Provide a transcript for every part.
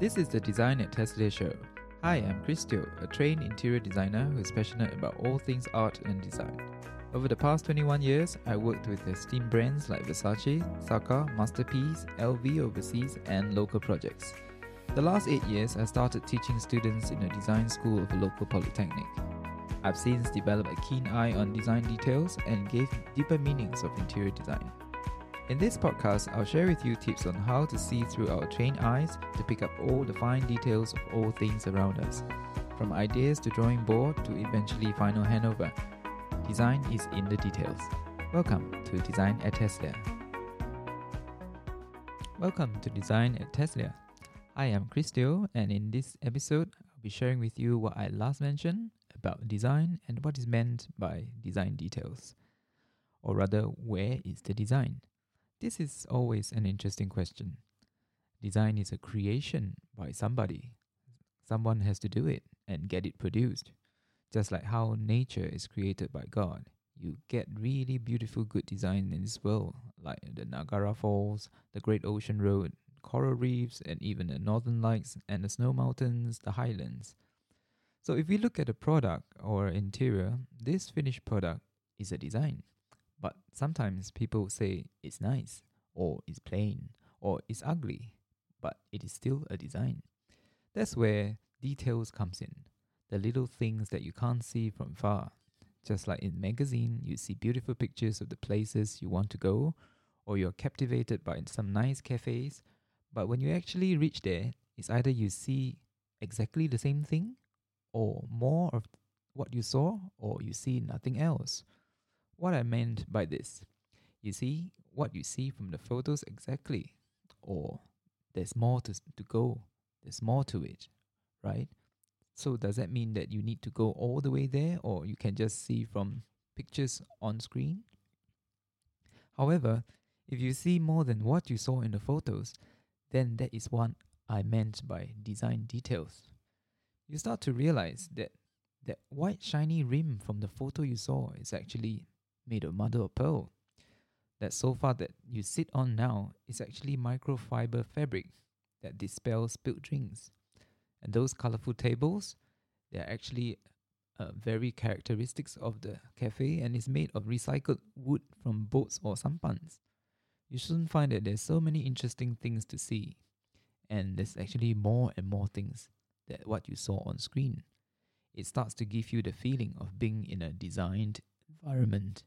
This is the Design at Tesla show. Hi, I'm Chrysteo, a trained interior designer who is passionate about all things art and design. Over the past 21 years, I worked with esteemed brands like Versace, Saka, Masterpiece, LV overseas, and local projects. The last 8 years, I started teaching students in a design school of a local polytechnic. I've since developed a keen eye on design details and gave deeper meanings of interior design. In this podcast, I'll share with you tips on how to see through our trained eyes to pick up all the fine details of all things around us. From ideas to drawing board to eventually final handover, design is in the details. Welcome to Design at Tesla. Welcome to Design at Tesla. I am Chris Chrysteo, and in this episode, I'll be sharing with you what I last mentioned about design and what is meant by design details. Or rather, where is the design? This is always an interesting question. Design is a creation by somebody. Someone has to do it and get it produced. Just like how nature is created by God. You get really beautiful, good design in this world, like the Niagara Falls, the Great Ocean Road, coral reefs, and even the northern lights and the snow mountains, the highlands. So, if we look at a product or interior, this finished product is a design. But sometimes people say it's nice, or it's plain, or it's ugly, but it is still a design. That's where details comes in. The little things that you can't see from far. Just like in magazine, you see beautiful pictures of the places you want to go, or you're captivated by some nice cafes, but when you actually reach there, it's either you see exactly the same thing, or more of what you saw, or you see nothing else. What I meant by this, you see what you see from the photos exactly, or there's more to, to go, there's more to it, right? So, does that mean that you need to go all the way there, or you can just see from pictures on screen? However, if you see more than what you saw in the photos, then that is what I meant by design details. You start to realize that that white shiny rim from the photo you saw is actually made of mother of pearl. That sofa that you sit on now is actually microfiber fabric that dispels spilled drinks. And those colorful tables, they're actually uh, very characteristics of the cafe and is made of recycled wood from boats or sampans. You soon find that there's so many interesting things to see, and there's actually more and more things that what you saw on screen. It starts to give you the feeling of being in a designed environment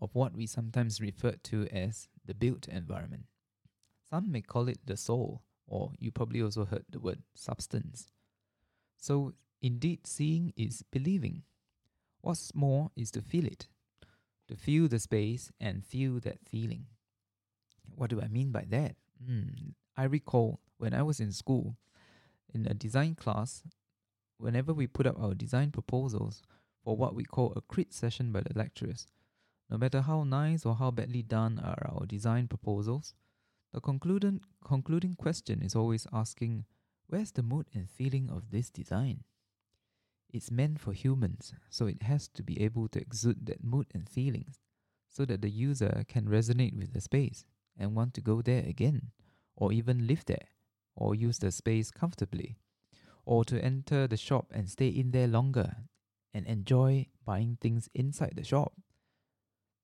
of what we sometimes refer to as the built environment. Some may call it the soul, or you probably also heard the word substance. So, indeed, seeing is believing. What's more is to feel it, to feel the space and feel that feeling. What do I mean by that? Mm, I recall when I was in school, in a design class, whenever we put up our design proposals for what we call a crit session by the lecturers, no matter how nice or how badly done are our design proposals, the concluding, concluding question is always asking, where's the mood and feeling of this design? It's meant for humans, so it has to be able to exude that mood and feelings so that the user can resonate with the space and want to go there again, or even live there, or use the space comfortably, or to enter the shop and stay in there longer and enjoy buying things inside the shop.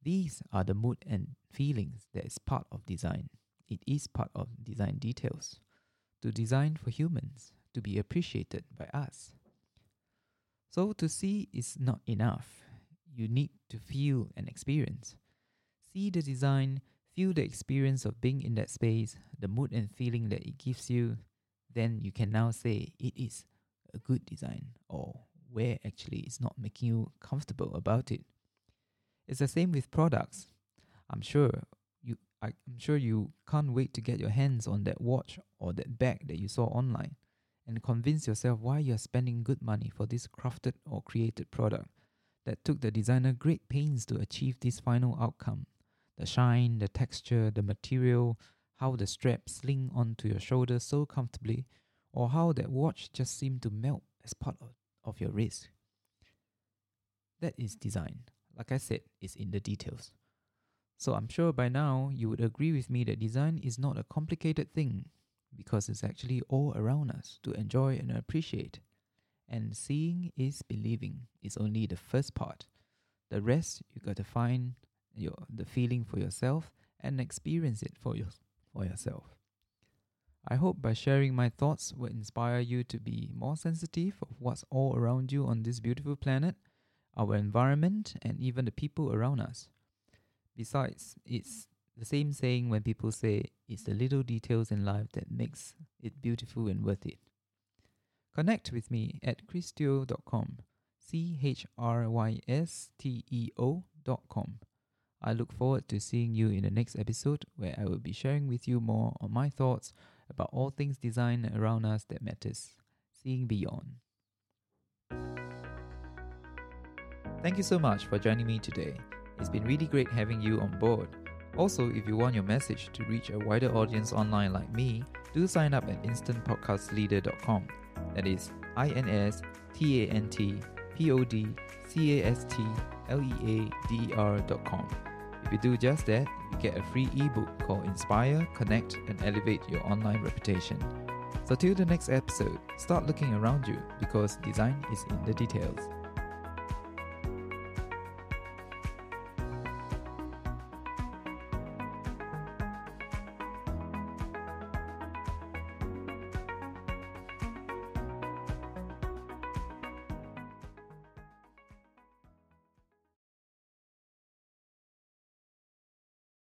These are the mood and feelings that is part of design. It is part of design details. To design for humans, to be appreciated by us. So to see is not enough. You need to feel and experience. See the design, feel the experience of being in that space, the mood and feeling that it gives you. Then you can now say it is a good design or where actually it's not making you comfortable about it. It's the same with products. I'm sure you I'm sure you can't wait to get your hands on that watch or that bag that you saw online and convince yourself why you're spending good money for this crafted or created product that took the designer great pains to achieve this final outcome. The shine, the texture, the material, how the strap sling onto your shoulder so comfortably, or how that watch just seemed to melt as part of, of your wrist. That is design like I said, is in the details. So I'm sure by now you would agree with me that design is not a complicated thing because it's actually all around us to enjoy and appreciate. And seeing is believing is only the first part. The rest you got to find your the feeling for yourself and experience it for your, for yourself. I hope by sharing my thoughts will inspire you to be more sensitive of what's all around you on this beautiful planet, our environment, and even the people around us. Besides, it's the same saying when people say it's the little details in life that makes it beautiful and worth it. Connect with me at chrysteo.com, C H R Y S T E O.com. I look forward to seeing you in the next episode where I will be sharing with you more on my thoughts about all things design around us that matters, seeing beyond. Thank you so much for joining me today. It's been really great having you on board. Also, if you want your message to reach a wider audience online like me, do sign up at instantpodcastleader.com. That is I N S T A N T P O D C A S T L E A D E R.com. If you do just that, you get a free ebook called Inspire, Connect, and Elevate Your Online Reputation. So, till the next episode, start looking around you because design is in the details.